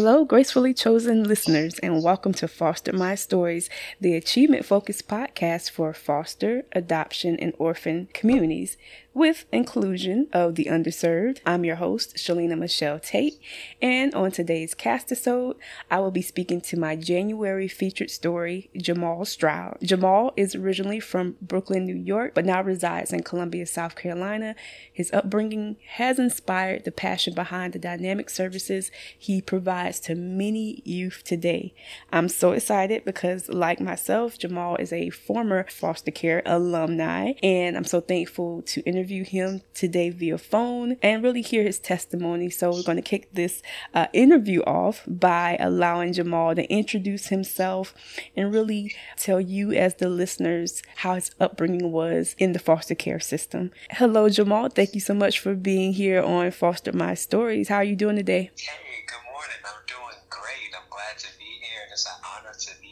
Hello, gracefully chosen listeners, and welcome to Fostered My Stories, the achievement focused podcast for foster, adoption, and orphan communities with inclusion of the underserved. I'm your host, Shalina Michelle Tate, and on today's cast episode, I will be speaking to my January featured story, Jamal Stroud. Jamal is originally from Brooklyn, New York, but now resides in Columbia, South Carolina. His upbringing has inspired the passion behind the dynamic services he provides to many youth today. I'm so excited because, like myself, Jamal is a former foster care alumni, and I'm so thankful to interview interview him today via phone and really hear his testimony. So we're going to kick this uh, interview off by allowing Jamal to introduce himself and really tell you, as the listeners, how his upbringing was in the foster care system. Hello, Jamal. Thank you so much for being here on Fostered My Stories. How are you doing today? Hey, good morning. I'm doing great. I'm glad to be here, it's an honor to be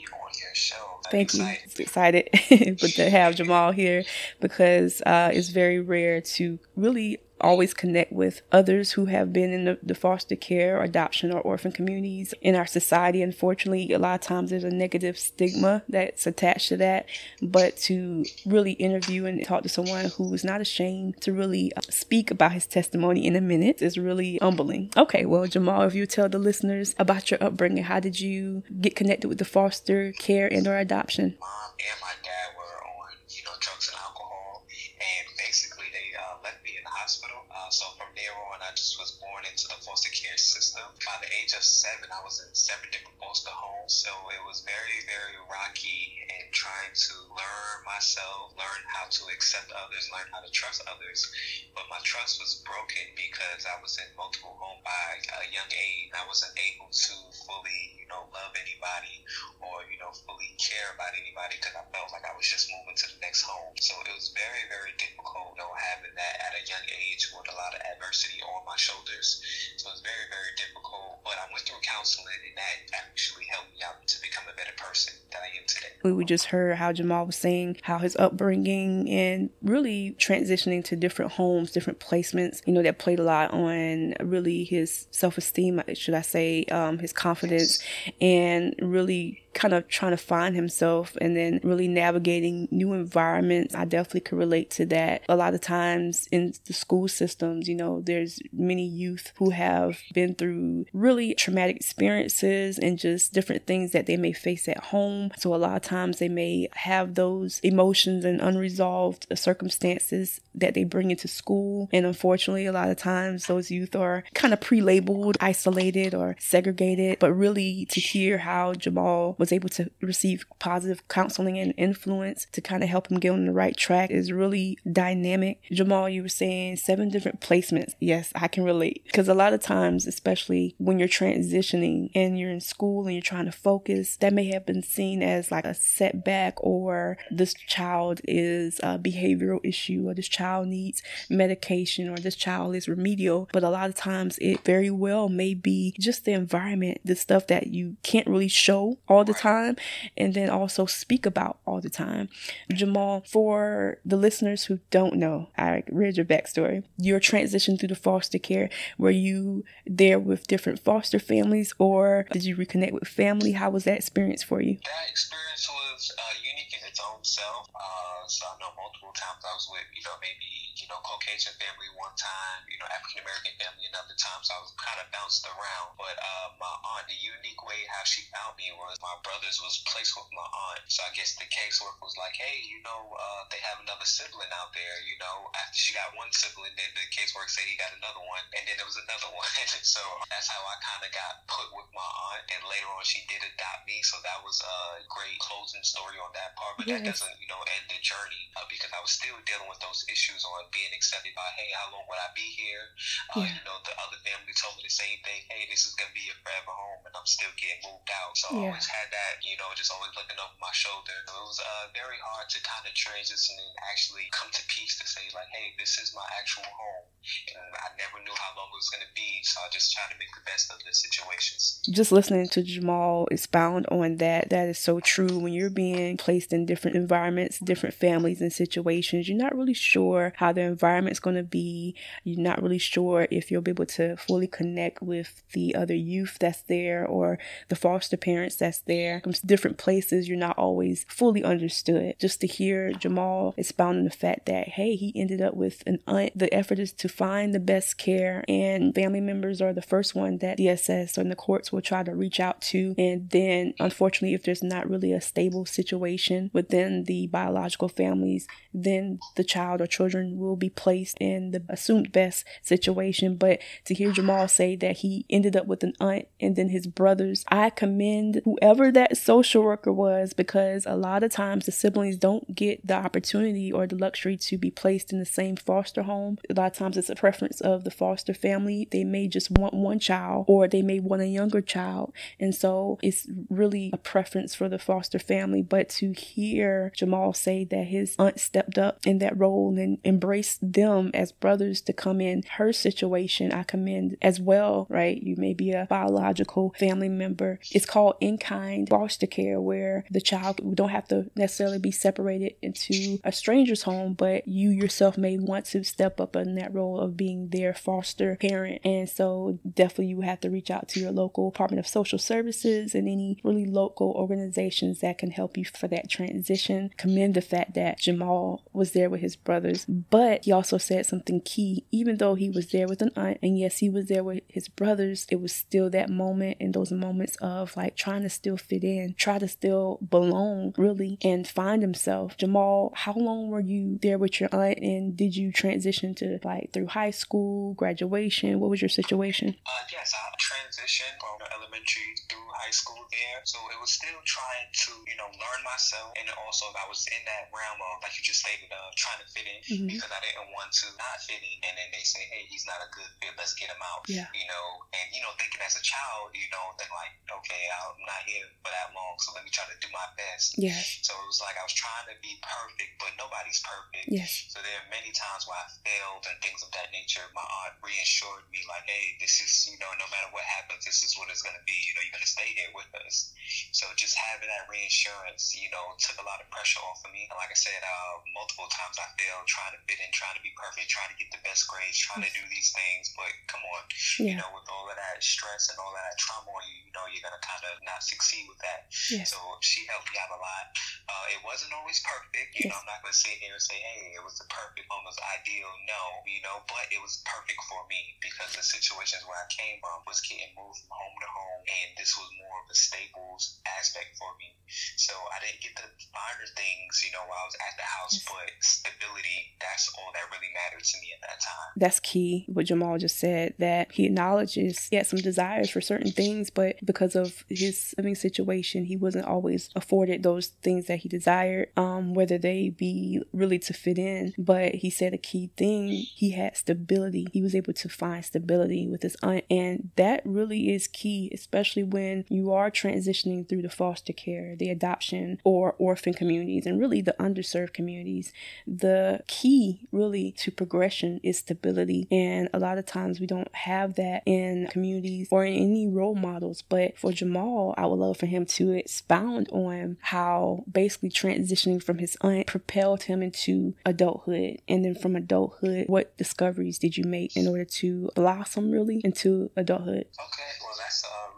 show. I'm Thank excited. you. Excited but to have Jamal here because uh, it's very rare to really always connect with others who have been in the, the, foster care, adoption, or orphan communities in our society. Unfortunately, a lot of times there's a negative stigma that's attached to that. But to really interview and talk to someone who is not ashamed to really uh, speak about his testimony in a minute is really humbling. Okay, well, Jamal, if you tell the listeners about your upbringing, how did you get connected with the foster care and or adoption? Mom and my dad were on, you know, drugs and alcohol, and basically they uh, left me in the hospital. Uh, so from there on, I just was born into the foster care system. By the age of seven, I was in seven different foster homes. So it was very, very rocky and trying to learn myself, learn how to accept others, learn how to trust others. But my trust was broken because I was in multiple homes by a young age. I wasn't able to fully, you know, love anybody or, you know, fully care about anybody because I felt like I was just moving to the next home. So it was very, very difficult, you know, having that at a young age with a lot of adversity on my shoulders. So it was very, very difficult. But I went through counseling and that actually helped me out to become a better person than I am today. We just heard how Jamal was saying how his upbringing and really transitioning to different homes, different placements, you know, that played a lot on really his self esteem, should I say, um, his confidence, and really kind of trying to find himself and then really navigating new environments. I definitely could relate to that. A lot of times in the school systems, you know, there's many youth who have been through really traumatic experiences and just different things that they may face at home. So a lot of times they may have those emotions and unresolved circumstances that they bring into school. And unfortunately, a lot of times those youth are kind of pre labeled, isolated, or segregated. But really, to hear how Jamal was able to receive positive counseling and influence to kind of help him get on the right track is really dynamic. Jamal, you were saying seven different placements. Yes, I can relate. Because a lot of times, especially when you're transitioning and you're in school and you're trying to focus, that may have been seen as like a setback or this child is a behavioral issue or this child needs medication or this child is remedial. But a lot of times it very well may be just the environment, the stuff that you can't really show all the time and then also speak about all the time. Jamal, for the listeners who don't know, I read your backstory. Your transition through the foster care, were you there with different foster families or did you reconnect with family? How was that experience for you? That experience was unique in its own self. Uh, so I know multiple times I was with, you know, maybe, you know, Caucasian family one time, you know, African American family another time. So I was kind of bounced around. But uh, my aunt, the unique way how she found me was my brothers was placed with my aunt. So I guess the caseworker was like, hey, you know, uh, they have another sibling out there. You know, after she got one sibling, then the caseworker said he got another one, and then there was another one. so that's how I kind of got put with my aunt. And later on, she did adopt me. So that was a great closing story on that part. But Yes. that doesn't, you know, end the journey uh, because I was still dealing with those issues on being accepted by, hey, how long would I be here? Uh, Yeah. You know, the other family told me the same thing. Hey, this is gonna be your forever home, and I'm still getting moved out. So Yeah. I always had that, you know, just always looking over my shoulder. It was uh, very hard to kind of transition and actually come to peace to say like, hey, this is my actual home, and I never knew how long it was gonna be. So I just tried to make the best of the situations. just listening to Jamal expound on that, that is so true. When you're being placed in in different environments, different families and situations. You're not really sure how the environment's going to be. You're not really sure if you'll be able to fully connect with the other youth that's there or the foster parents that's there from different places. You're not always fully understood. Just to hear Jamal expound on the fact that, hey, he ended up with an aunt. The effort is to find the best care, and family members are the first one that DSS or the courts will try to reach out to. And then, unfortunately, if there's not really a stable situation within the biological families, then the child or children will be placed in the assumed best situation. But to hear Jamal say that he ended up with an aunt and then his brothers, I commend whoever that social worker was because a lot of times the siblings don't get the opportunity or the luxury to be placed in the same foster home. A lot of times it's a preference of the foster family. They may just want one child or they may want a younger child. And so it's really a preference for the foster family. But to hear Jamal say that his aunt stepped up in that role and embraced them as brothers to come in her situation, I commend as well, right? You may be a biological family member. It's called in kind foster care, where the child don't have to necessarily be separated into a stranger's home, but you yourself may want to step up in that role of being their foster parent. And so definitely you have to reach out to your local Department of Social Services and any really local organizations that can help you for that transition. Commend the fact that Jamal was there with his brothers, but he also said something key. Even though he was there with an aunt, and yes, he was there with his brothers, it was still that moment and those moments of like trying to still fit in, try to still belong really and find himself. Jamal, how long were you there with your aunt and did you transition to like through high school, graduation? What was your situation? Uh, yes, I transitioned from elementary through high school there. So it was still trying to, you know, learn myself. And also I was in that realm of, like you just stated, uh, trying to fit in mm-hmm. because I didn't want to not fit in. And then they say, hey, he's not a good fit. Let's get him out. Yeah. You know, and, you know, thinking as a child, you know, think like, okay, I'm not here for that long. So let me try to do my best. Yeah. So it was like I was trying to be perfect, but nobody's perfect. Yes. So there are many times where I failed and things of that nature. My aunt reassured me, like, hey, this is, you know, no matter what happens, this is what it's going to be. You know, you're going to stay here with us. So just having that reinsurance, you know, took a lot of pressure off of me. And like I said, uh, multiple times I failed trying to fit in, trying to be perfect, trying to get the best grades, trying to do these things. But come on, yeah. you know, with all of that stress and all of that trauma on you, you know, you're going to kind of not succeed with that. Yes. So she helped me out a lot. Uh, it wasn't always perfect. You yes. know, I'm not going to sit here and say, hey, it was the perfect, almost ideal. No, you know, but it was perfect for me because the situations where I came from was getting moved from home to home, and this was more of a staples aspect for me. So I didn't get the finer things, you know, while I was at the house, but stability, that's all that really mattered to me at that time. That's key, what Jamal just said, that he acknowledges he had some desires for certain things, but because of his living situation, he wasn't always afforded those things that he desired, um, whether they be really to fit in. But he said a key thing, he had stability. He was able to find stability with his aunt, and that really is key, especially when you are transitioning through the foster care, the adoption, or orphan communities, and really the underserved communities. The key, really, to progression is stability. And a lot of times we don't have that in communities or in any role models. But for Jamal, I would love for him to expound on how basically transitioning from his aunt propelled him into adulthood. And then from adulthood, what discoveries did you make in order to blossom really into adulthood? Okay, well, that's a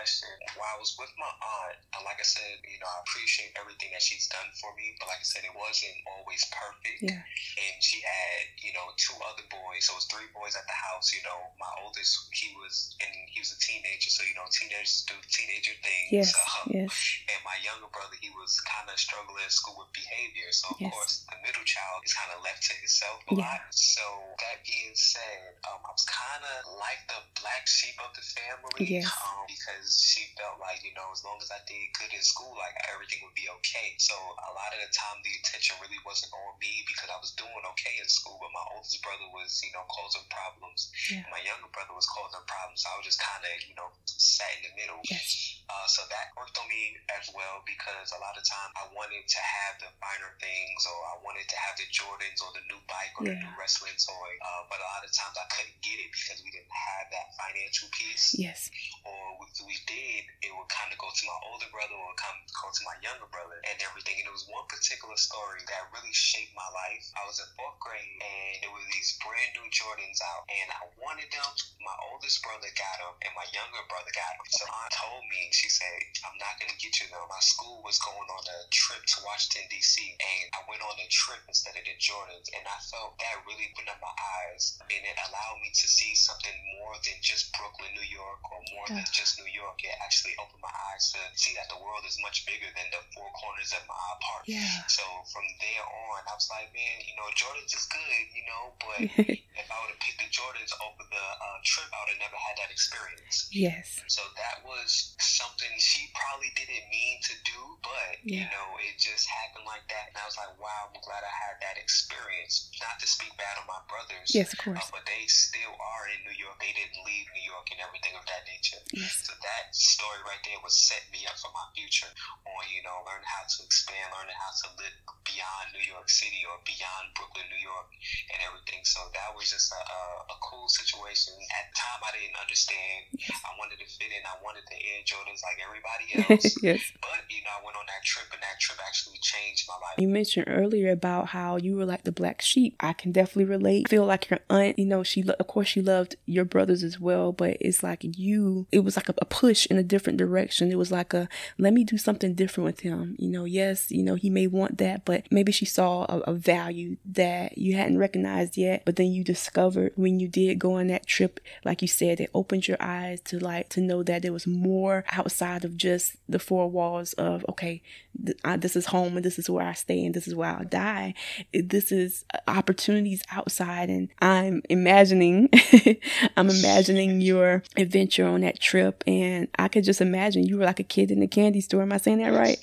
question. While I was with my aunt, like I said, you know, I appreciate everything that she's done for me, but like I said, it wasn't always perfect. Yeah. And she had, you know, two other boys. So it was three boys at the house. You know, my oldest, he was, and he was a teenager. So you know, teenagers do teenager things. Yes. Um, yes. And my younger brother, he was kind of struggling at school with behavior. So of yes. course, the middle child is kind of left to himself a yeah. lot. So that being said, um, I was kind of like the black sheep of the family. Yes. Um, because she felt like, you know, as long as I did good in school, like everything would be okay. So a lot of the time, the attention really wasn't on me because I was doing okay in school, but my oldest brother was, you know, causing problems. Yeah. My younger brother was causing problems. So I was just kind of, you know, sat in the middle. Yes. Uh, so that worked on me as well because a lot of time I wanted to have the finer things, or I wanted to have the Jordans or the new bike or yeah. the new wrestling toy. Uh, but a lot of times I couldn't get it because we didn't have that financial piece. Yes. Or if we did, it would kind of go to my older brother or come go to my younger brother and everything. And it was one particular story that really shaped my life. I was in fourth grade and there were these brand new Jordans out, and I wanted them. My oldest brother got them, and my younger brother got them. So aunt told me, she said, "I'm not gonna get you them." My school was going on a trip to Washington D.C., and I went on the trip instead of the Jordans, and I felt that really opened up my eyes, and it allowed me to see something more than just Brooklyn, New York, or more yeah. than just New York. It actually opened my eyes to see that the world is much bigger than the four corners of my apartment. Yeah. So from there on, I was like, man, you know, Jordans is good, you know, but if I would have picked the Jordans over the uh, trip, I would have never had that experience. Yes. So that was something she probably didn't mean to do, but yeah. you know, it just happened like that, and I was like, wow, I'm glad I had that experience. Not to speak bad on my brothers, yes, of course, uh, but they still are in New York. They didn't leave New York and everything of that nature. Yes. So that story right there was set me up for my future on, you know, learning how to expand, learning how to live beyond New York City or beyond Brooklyn, New York, and everything. So that was just a, a, a cool situation. At the time, I didn't understand. I wanted to fit in. I wanted the Air Jordans like everybody else. yes. But, you know, I went on that trip, and that trip actually changed my life. You mentioned earlier about how you were like the black sheep. I can definitely relate. I feel like your aunt, you know, she, of course, she loved your brothers as well, but it's like you, it was like a, a push in a different direction. It was like a, let me do something different with him. You know, yes, you know, he may want that, but maybe she saw a, a value that you hadn't recognized yet, but then you discovered when you did go on that trip, like you said, it opened your eyes to like, to know that there was more outside of just the four walls of, okay, th- I, this is home and this is where I stay and this is where I'll die. This is opportunities outside. And I'm imagining, I'm imagining your adventure on that trip. And I could just imagine you were like a kid in the candy store. Am I saying that right?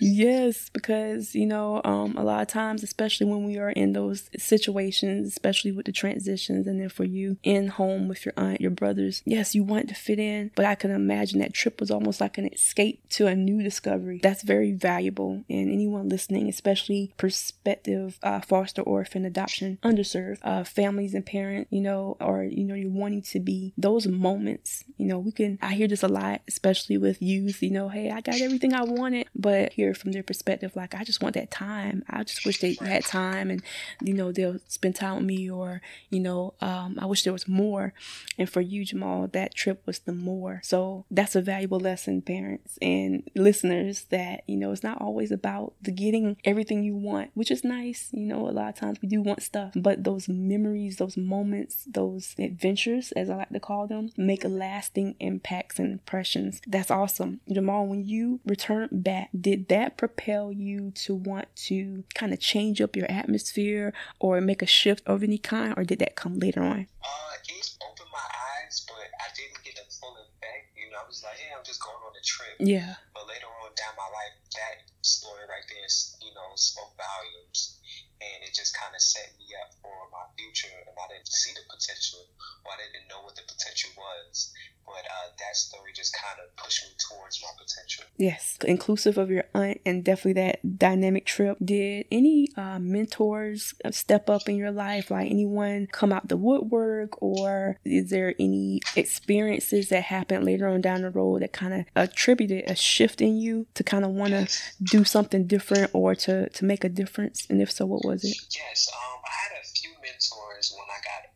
yes, because, you know, um, a lot of times, especially when we are in those situations, especially with the transitions, and then for you in home with your aunt, your brothers, yes, you want to fit in, but I can imagine that trip was almost like an escape to a new discovery. That's very valuable. And anyone listening, especially prospective uh, foster orphan adoption, underserved uh, families and parents, you know, or, you know, you're wanting to be those moments, you know, we can, I hear this a lot, especially with youth, you know, hey, I got everything I wanted, but hear from their perspective, like, I just want that time. I just wish they had time and, you know, they'll spend time me or, you know, um, I wish there was more. And for you, Jamal, that trip was the more. So that's a valuable lesson, parents and listeners, that, you know, it's not always about the getting everything you want, which is nice. You know, a lot of times we do want stuff, but those memories, those moments, those adventures, as I like to call them, make lasting impacts and impressions. That's awesome. Jamal, when you returned back, did that propel you to want to kind of change up your atmosphere or make a shift of any kind, or did that come later on? Uh, it opened my eyes, but I didn't get the full effect. You know, I was like, hey, I'm just going on a trip. Yeah. But later on down my life, that story right there, you know, spoke volumes and it just kind of set me up for my future. And I didn't see the potential, or I didn't know what the potential was. But uh, that story just kind of pushed me towards my potential. Yes, inclusive of your aunt and definitely that dynamic trip. Did any uh, mentors step up in your life? Like anyone come out the woodwork, or is there any experiences that happened later on down the road that kind of attributed a shift in you to kind of want to do something different or to to make a difference? And if so, what was it? Yes, um, I had a few mentors when I got.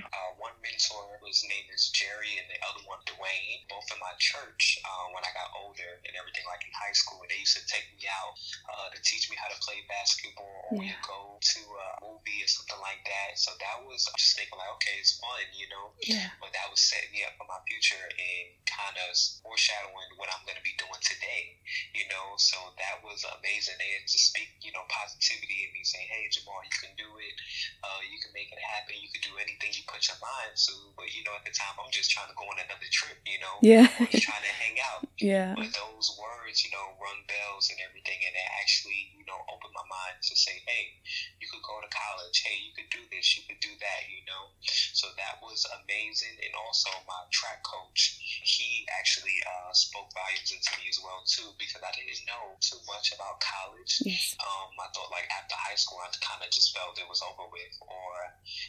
Uh, one mentor his name is Jerry, and the other one Dwayne. Both in my church uh, when I got older and everything, like in high school, they used to take me out uh, to teach me how to play basketball or yeah. go to a movie or something like that. So that was just thinking like, okay, it's fun, you know. Yeah. But that was setting me up for my future and kind of foreshadowing what I'm going to be doing today, you know. So that was amazing. They had to speak, you know, positivity in me, saying, "Hey, Jamal, you can do it. Uh, you can make it happen. You can do anything you put your mind to." But you know, at the time, I'm just trying to go on another trip, you know? Yeah. Just trying to hang out. Yeah. But those words, you know, rung bells and everything, and it actually, you know, opened my mind to say, hey, you could go to college. Hey, you could do this. You could do that, you know? So that was amazing. And also, my track coach, he actually uh, spoke volumes into me as well too because I didn't know too much about college. Yes. Um, I thought like after high school, I kind of just felt it was over with, or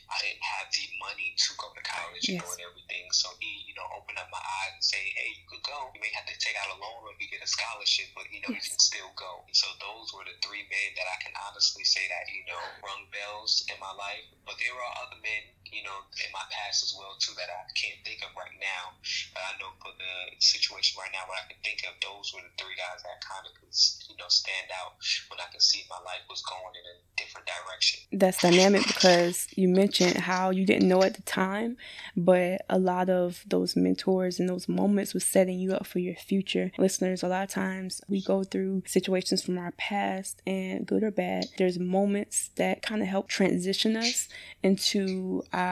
I didn't have the money to go to college yes. and everything. So he, you know, opened up my eyes and say, hey, you could go. You may have to take out a loan or you get a scholarship, but you know, yes. you can still go. So those were the three men that I can honestly say that you know rung bells in my life. But there are other men you know, in my past as well too that I can't think of right now. But I know for the situation right now, what I can think of, those were the three guys that kind of could, you know, stand out when I could see my life was going in a different direction. That's dynamic because you mentioned how you didn't know at the time, but a lot of those mentors and those moments was setting you up for your future. Listeners, a lot of times we go through situations from our past and good or bad. There's moments that kind of help transition us into our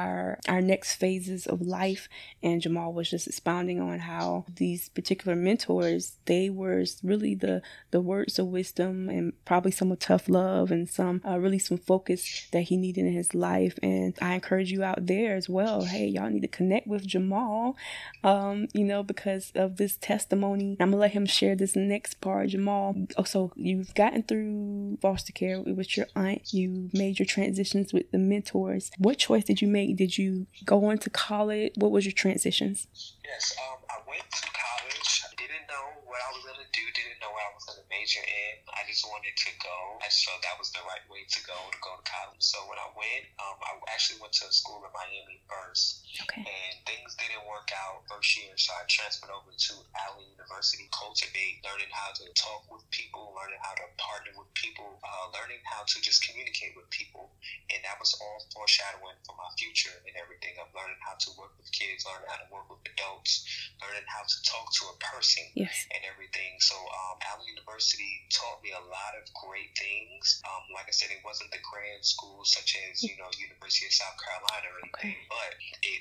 our next phases of life. And Jamal was just expounding on how these particular mentors they were really the the words of wisdom and probably some of tough love and some uh, really some focus that he needed in his life. And I encourage you out there as well hey y'all need to connect with Jamal um, you know because of this testimony. I'm gonna let him share this next part Jamal. Oh, so you've gotten through foster care with your aunt. You made your transitions with the mentors. What choice did you make? Did you go on to college? What was your transitions? Yes, um, I went to college. I didn't know what I was gonna do. Didn't know what I was gonna major in. I just wanted to go. I just felt that was the right way to go to go to college. So when I went, um, I actually went to a school in Miami first, okay. and things didn't work out first year. So I transferred over to Allen University, cultivate, learning how to talk with people, learning how to partner with people, uh, learning how to just communicate with people, and that was all foreshadowing for my future and everything of learning how to work with kids, learning how to work with adults, learning how to talk to a person, yes. and everything. So um, Allen University taught me a lot of great things. Um, like I said, it wasn't the grand schools such as you know University of South Carolina or anything, okay. but it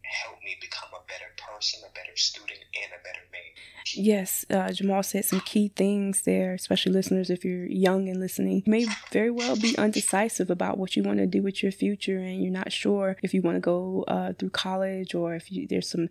helped me become a better person, a better student, and a better man. Yes, uh, Jamal said some key things there, especially listeners, if you're young and listening. You may very well be undecisive about what you want to do with your future, and you're not sure if you want to go uh, through college or if you, there's some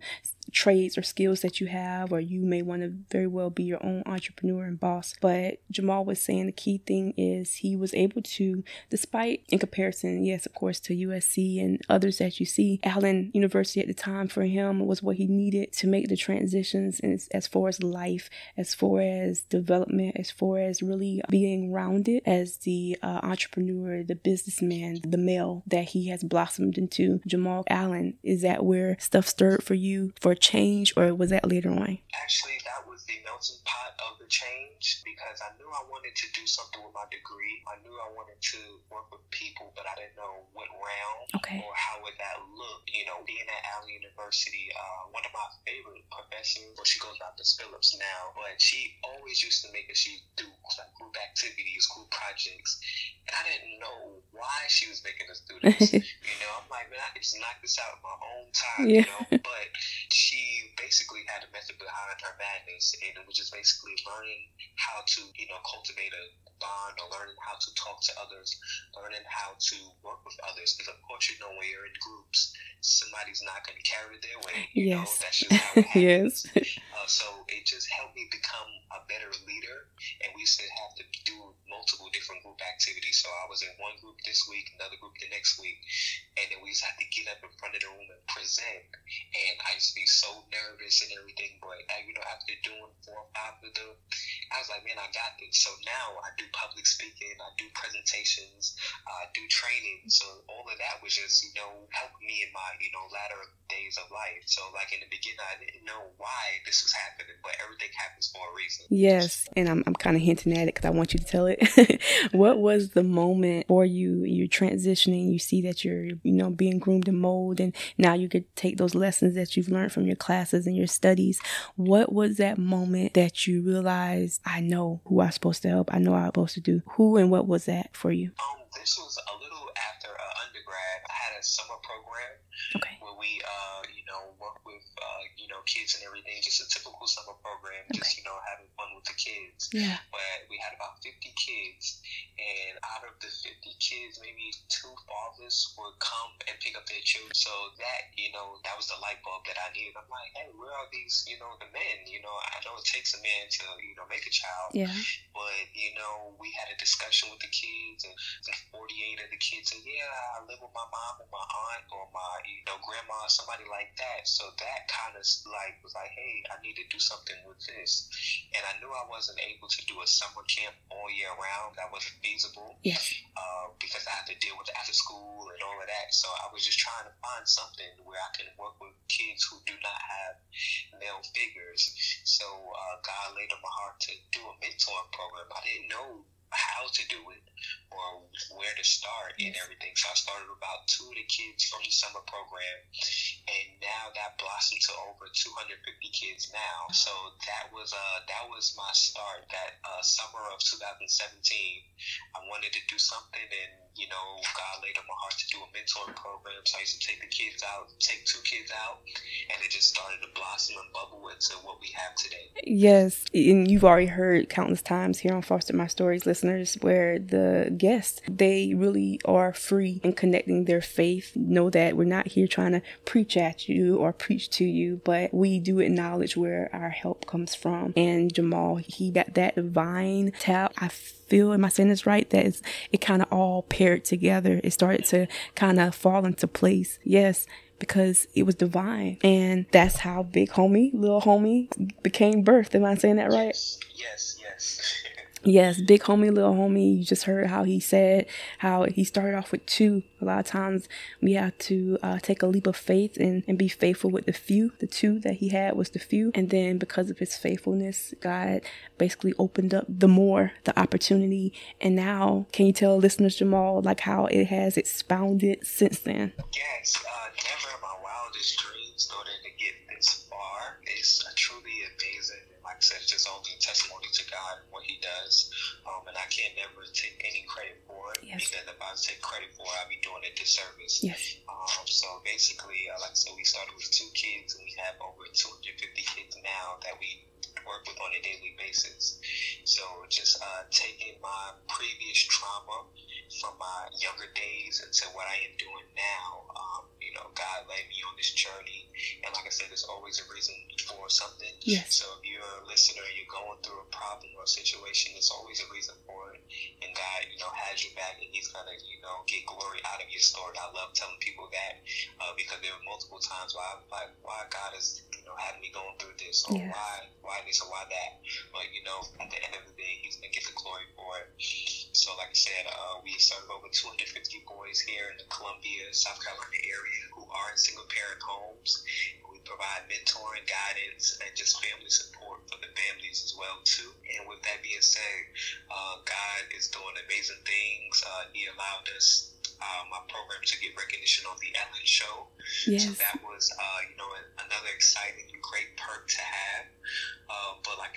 trades or skills that you have, or you may want to very well be your own entrepreneur and boss. But Jamal was saying the key thing is he was able to, despite in comparison, yes, of course, to USC and others that you see, Allen University at the time for him was what he needed to make the transitions as, as far as life, as far as development, as far as really being rounded as the uh, entrepreneur, the businessman, the male that he has blossomed into. Jamal Allen, is that where stuff stirred for you for change, or was that later on? Actually, that was the melting pot of the change because I knew I wanted to do something with my degree. I knew I wanted to work with people, but I didn't know what realm okay. or how would that look. You know, being at Allen University, uh, one of my favorite professors, well, she goes by Miss Phillips now, but she always used to make us do like group activities, group projects, and I didn't know why she was making us do this. you know, I'm like, man, I just knock this out in my own time. Yeah. You know, but she basically had a method behind her madness, and it was just basically learning how to, you know, cultivate a bond or learning how to talk to others, learning how to work with others. Because, of course, you know, when you're in groups, somebody's not going to carry their weight. You yes. know, that's just how it happens. yes. Uh, so it just helped me become a better leader, and we used to have to do multiple different group activities. So I was in one group this week, another group the next week, and then we to have to get up in front of the room and present. And I used to be so nervous and everything, but uh, you know, after doing four or five of them, I was like, man, I got this. So now I do public speaking, I do presentations, I do training. So all of that was just, you know, helping me in my, you know, latter days of life. So like in the beginning, I didn't know why this was happening, but everything happens for a reason. Yes, and I'm I'm kind of hinting at it because I want you to tell it. what was the moment for you? You're transitioning. You see that you're, you know, being groomed and molded, and now you could take those lessons that you've learned from your classes and your studies. What was that moment that you realized I know who I'm supposed to help? I know I'm supposed to do. Who and what was that for you? Um, this was a little after uh, undergrad. I had a summer program. Okay. We, uh, you know, work with, uh, you know, kids and everything. Just a typical summer program. Okay. Just you know, having fun with the kids. Yeah. But we had about 50 kids, and out of the 50 kids, maybe two fathers would come and pick up their children. So that, you know, that was the light bulb that I needed. I'm like, hey, where are these, you know, the men? You know, I know it takes a man to, you know, make a child. Yeah. But, you know, we had a discussion with the kids, and 48 of the kids said, yeah, I live with my mom and my aunt or my, you know, grandma, somebody like that. So that kind of like was like, hey, I need to do something with this. And I knew I wasn't able to do a summer camp all year round. That wasn't feasible. Yes. Uh, because I had to deal with after school and all of that. So I was just trying to find something where I can work with kids who do not have male figures. So uh, God laid on my heart to do a mentoring program. I didn't know how to do it or where to start and everything. So I started about two of the kids from the summer program, and now that blossomed to over 250 kids now. So that was uh that was my start. That uh, summer of 2017, I wanted to do something, and you know God laid on my heart to do a mentoring program. So I used to take the kids out, take two kids out, and it just started to blossom and bubble into what we have today. Yes, and you've already heard countless times here on Fostered My Stories, listeners, where the guests they really are free in connecting their faith. Know that we're not here trying to preach at you or preach to you, but we do acknowledge where our help comes from. And Jamal, he got that divine tap. I feel, am I saying right? That is, it kind of all paired together. It started to kind of fall into place. Yes, because it was divine. And that's how Big Homie, Little Homie became birthed. Am I saying that right? Yes, yes. Yes, big homie, little homie. You just heard how he said how he started off with two. A lot of times we have to uh, take a leap of faith and, and be faithful with the few. The two that he had was the few. And then because of his faithfulness, God basically opened up the more, the opportunity. And now, can you tell listeners, Jamal, like how it has expounded since then? Yes, uh, never in my wildest dreams thought it I said, it's just only testimony to God and what He does. Um, and I can't never take any credit for it Yes. because if I take credit for it, I'd be doing a disservice. Yes. Um, so basically, uh, like I said, we started with two kids and we have over 250 kids now that we work with on a daily basis. So just uh, taking my previous trauma from my younger days into what I am doing now, you know, God led me on this journey. And like I said, there's always a reason for something. Yes. So if you're a listener, you're going through a problem or a situation, there's always a reason for. And God, you know, has your back and He's to, you know, get glory out of your story. I love telling people that uh, because there were multiple times why, why, why God is, you know, having me going through this or Yes. why, why this or why that. But, you know, at the end of the day, He's going to get the glory for it. So, like I said, uh, we serve over 250 boys here in the Columbia, South Carolina area who are in single parent homes. We provide mentoring, guidance, and just family support for the families as well too. And with that being said, uh, God is doing amazing things. Uh, he allowed us. Uh, my program to get recognition on the Ellen Show. So that was, uh, you know, another exciting great perk to have.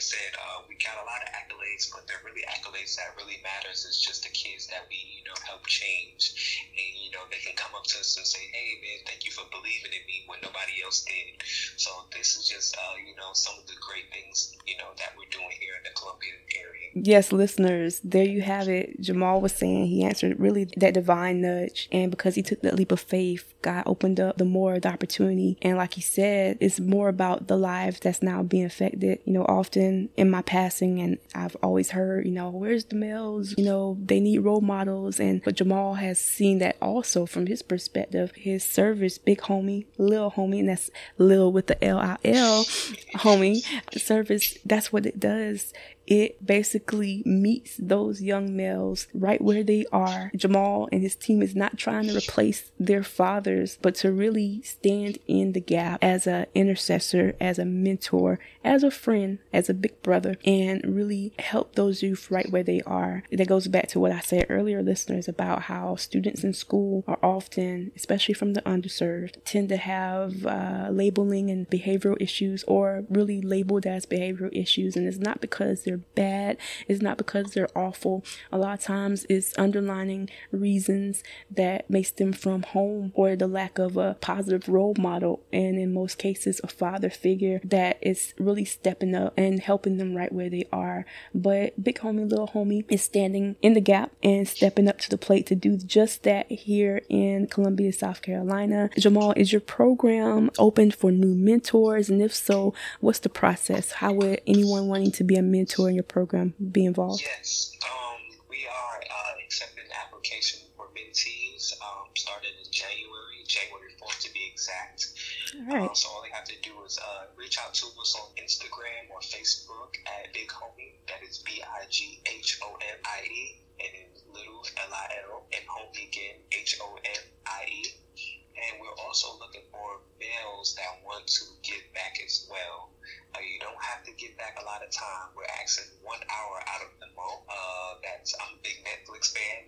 Said, uh, we got a lot of accolades, but the really accolades that really matters is just the kids that we, you know, help change. And, you know, they can come up to us and say, hey, man, thank you for believing in me when nobody else did. So this is just, uh, you know, some of the great things, you know, that we're doing here in the Columbia area. Yes, listeners, there you have it. Jamal was saying he answered really that divine nudge. And because he took that leap of faith, God opened up the more of the opportunity. And like he said, it's more about the lives that's now being affected. You know, often in my passing, and I've always heard, you know, where's the males? You know, they need role models. And but Jamal has seen that also from his perspective. His service, big homie, little homie, and that's Lil with the L I L homie service. That's what it does. It basically meets those young males right where they are. Jamal and his team is not trying to replace their fathers, but to really stand in the gap as an intercessor, as a mentor, as a friend, as a big brother, and really help those youth right where they are. That goes back to what I said earlier, listeners, about how students in school are often, especially from the underserved, tend to have uh, labeling and behavioral issues or really labeled as behavioral issues. And it's not because they're bad, It's not because they're awful. A lot of times it's underlining reasons that may stem from home or the lack of a positive role model. And in most cases, a father figure that is really stepping up and helping them right where they are. But Big Homie, Little Homie is standing in the gap and stepping up to the plate to do just that here in Columbia, South Carolina. Jamal, is your program open for new mentors? And if so, what's the process? How would anyone wanting to be a mentor in your program be involved? Yes, um, we are uh, accepting application for mentees um, starting in January, January 4th to be exact. All right. Um, so all they have to do is uh, reach out to us on Instagram or Facebook at Big Homie. That is B I G H O M I E, and then Little L I L, and Homie again H O M I E. And we're also looking for males that want to give back as well. Uh, you don't have to give back a lot of time. We're asking one hour out of the month. Uh, that's I'm a big Netflix fan.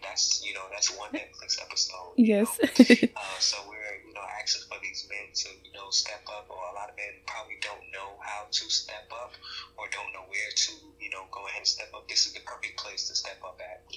That's you know one Netflix episode. Yes. uh, so we're you know asking for these men to you know step up, or a lot of men probably don't know how to step up, or don't know where to you know go ahead and step up. This is the perfect place to step up at.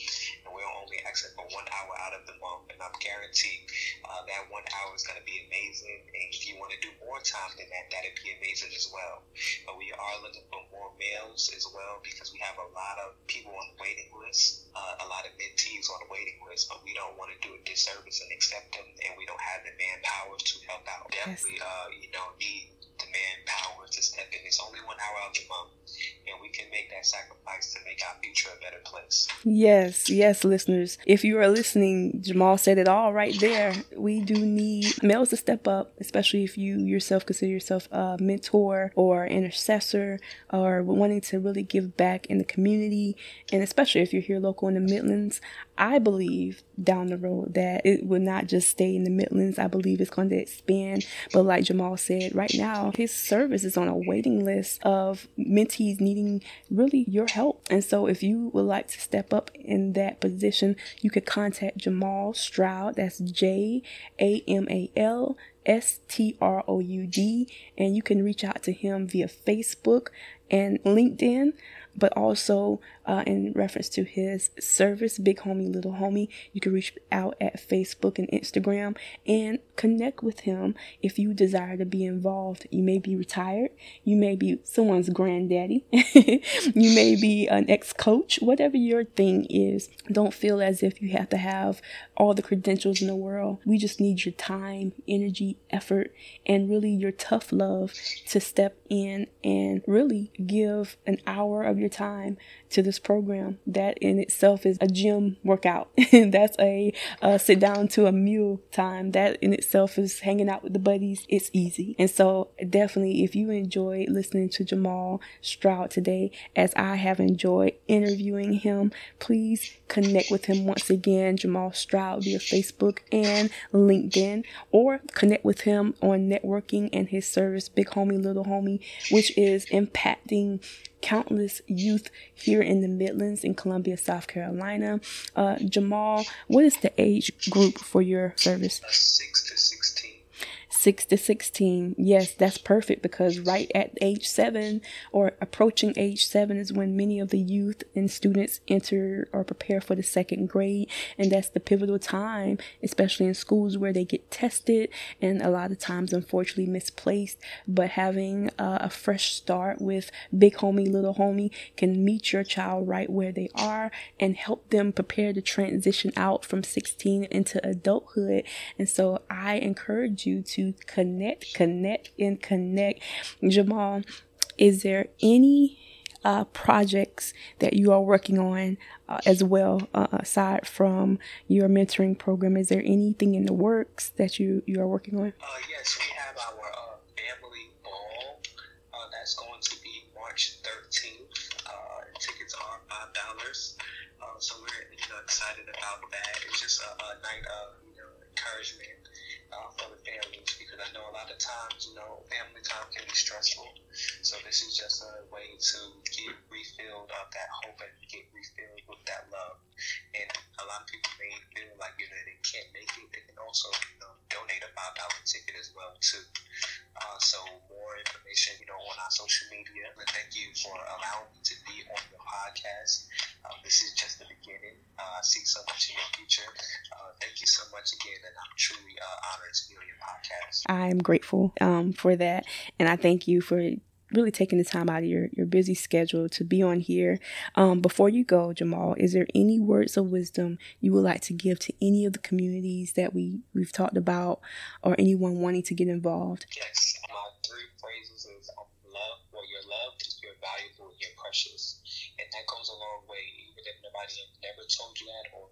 And we're only asking for one hour out of the month, and I'm guaranteed uh, that one hour is going to be amazing. And if you want to do more time than that, that'd be amazing as well. But we are looking for more males as well because we have a lot of people on the waiting list, uh, a lot of mentees on the waiting list, but we don't want to do a disservice and accept them, and we don't have the manpower to help out. Definitely, uh, you know, need the manpower to step in. It's only one hour out of the month, and we can make that sacrifice to make our future a better place. Yes, yes, listeners. If you are listening, Jamal said it all right there. We do need males to step up, especially if you yourself consider yourself a mentor or intercessor or wanting to really give back in the community, and especially if you're here local in the Midlands. I believe down the road that it will not just stay in the Midlands. I believe it's going to expand. But like Jamal said, right now his service is on a waiting list of mentees needing really your help. And so if you would like to step up in that position, you could contact Jamal Stroud. That's J A M A L S T R O U D. And you can reach out to him via Facebook and LinkedIn but also uh, in reference to his service, Big Homie, Little Homie. You can reach out at Facebook and Instagram and connect with him if you desire to be involved. You may be retired, you may be someone's granddaddy, you may be an ex coach, whatever your thing is. Don't feel as if you have to have all the credentials in the world. We just need your time, energy, effort, and really your tough love to step in and really give an hour of your time to this program. That in itself is a gym workout. That's a, a sit down to a meal time. That in itself is hanging out with the buddies. It's easy. And so definitely if you enjoyed listening to Jamal Stroud today, as I have enjoyed interviewing him, please connect with him once again, Jamal Stroud via Facebook and LinkedIn, or connect with him on networking and his service, Big Homie, Little Homie, which is impacting countless youth here in the Midlands in Columbia, South Carolina. Uh, Jamal, what is the age group for your service? Six to 16. 6 to 16. Yes, that's perfect because right at age 7 or approaching age 7 is when many of the youth and students enter or prepare for the second grade. And that's the pivotal time, especially in schools where they get tested and a lot of times, unfortunately, misplaced. But having uh, a fresh start with Big Homie, Little Homie can meet your child right where they are and help them prepare to transition out from 16 into adulthood. And so I encourage you to connect, connect, and connect. Jamal, is there any uh, projects that you are working on uh, as well uh, aside from your mentoring program? Is there anything in the works that you you are working on? Uh, yes we have our uh, family ball uh, that's going to be march 13th tickets are five dollars. So we're you know, excited about that. It's just a, a night of you know encouragement uh, for the families because I know a lot of times, you know, family time can be stressful. So this is just a way to get refilled of that hope and get refilled with that love. And a lot of people may feel like, you know, they can't make it. They can also, you know, donate a $5 ticket as well, too. Uh, so more information, you know, on our social media. And thank you for allowing me to be on your podcast. Uh, this is. Uh, I see so much in your future. Uh, thank you so much again, and I'm truly uh, honored to be on your podcast. I'm grateful um, for that, and I thank you for really taking the time out of your, your busy schedule to be on here. Um, before you go, Jamal, is there any words of wisdom you would like to give to any of the communities that we, we've talked about or anyone wanting to get involved? Yes. My three phrases is love, well, you're loved, you're valuable, you're precious. And that goes a long way, even if nobody never told you that or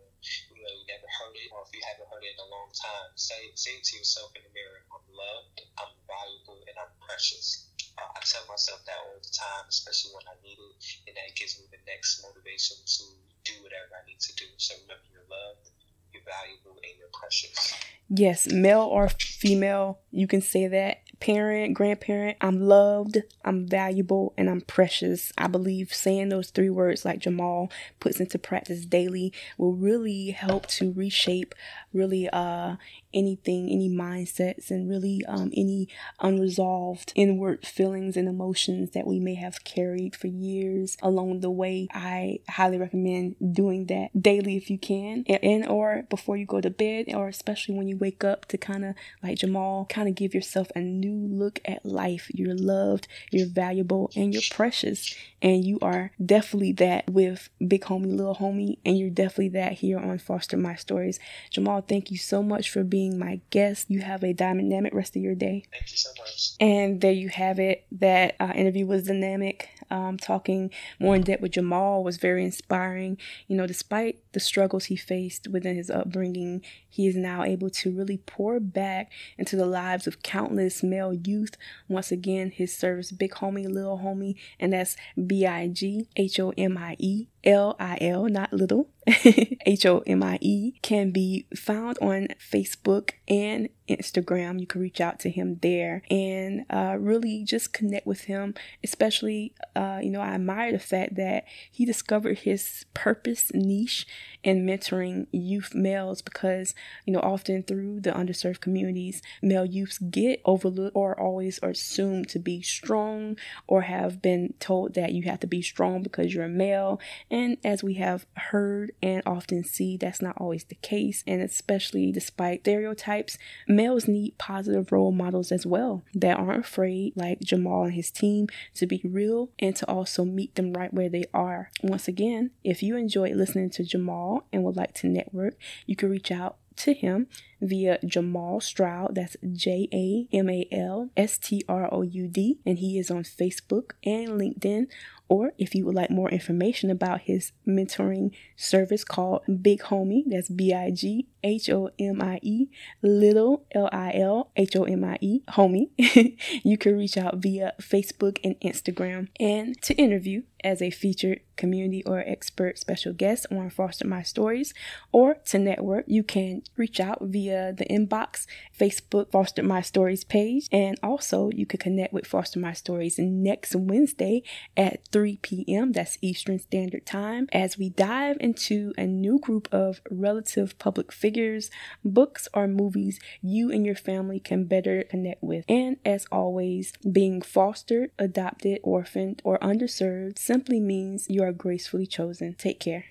you know, you never heard it, or if you haven't heard it in a long time, say, say to yourself in the mirror, I'm loved, I'm valuable, and I'm precious. Uh, I tell myself that all the time, especially when I need it, and that gives me the next motivation to do whatever I need to do. So remember, you're loved, you're valuable, and you're precious. Yes, male or female, you can say that. Parent, grandparent, I'm loved, I'm valuable, and I'm precious. I believe saying those three words, like Jamal puts into practice daily, will really help to reshape really uh anything, any mindsets, and really um, any unresolved inward feelings and emotions that we may have carried for years along the way. I highly recommend doing that daily if you can, and or before you go to bed, or especially when you wake up to kind of like Jamal, kind of give yourself a new look at life. You're loved, you're valuable, and you're precious. And you are definitely that with Big Homie, Little Homie, and you're definitely that here on Fostered My Stories. Jamal, thank you so much for being my guest. You have a dynamic rest of your day. Thank you so much. And there you have it. That uh, interview was dynamic. Um, talking more in depth with Jamal was very inspiring. You know, despite the struggles he faced within his upbringing, he is now able to really pour back into the lives of countless male youth. Once again, his service, Big Homie, Little Homie, and that's B I G H O M I E L I L, not little, H O M I E, can be found on Facebook and Instagram. You can reach out to him there and uh, really just connect with him. Especially, uh, you know, I admire the fact that he discovered his purpose niche in mentoring youth males because, you know, often through the underserved communities, male youths get overlooked or always are assumed to be strong or have been told that you have to be strong because you're a male. And as we have heard and often see, that's not always the case. And especially despite stereotypes, males need positive role models as well that aren't afraid, like Jamal and his team, to be real and to also meet them right where they are. Once again, if you enjoyed listening to Jamal and would like to network, you can reach out to him via Jamal Stroud. That's J A M A L S T R O U D. And he is on Facebook and LinkedIn. Or if you would like more information about his mentoring service called Big Homie, that's B I G H O M I E, Little L I L H O M I E, Homie, you can reach out via Facebook and Instagram. And to interview as a featured community or expert special guest on Fostered My Stories, or to network, you can reach out via the inbox, Facebook Fostered My Stories page, and also you can connect with Fostered My Stories next Wednesday at 3 p.m. That's Eastern Standard Time as we dive into a new group of relative public figures, books, or movies you and your family can better connect with. And as always, being fostered, adopted, orphaned, or underserved simply means you are gracefully chosen. Take care.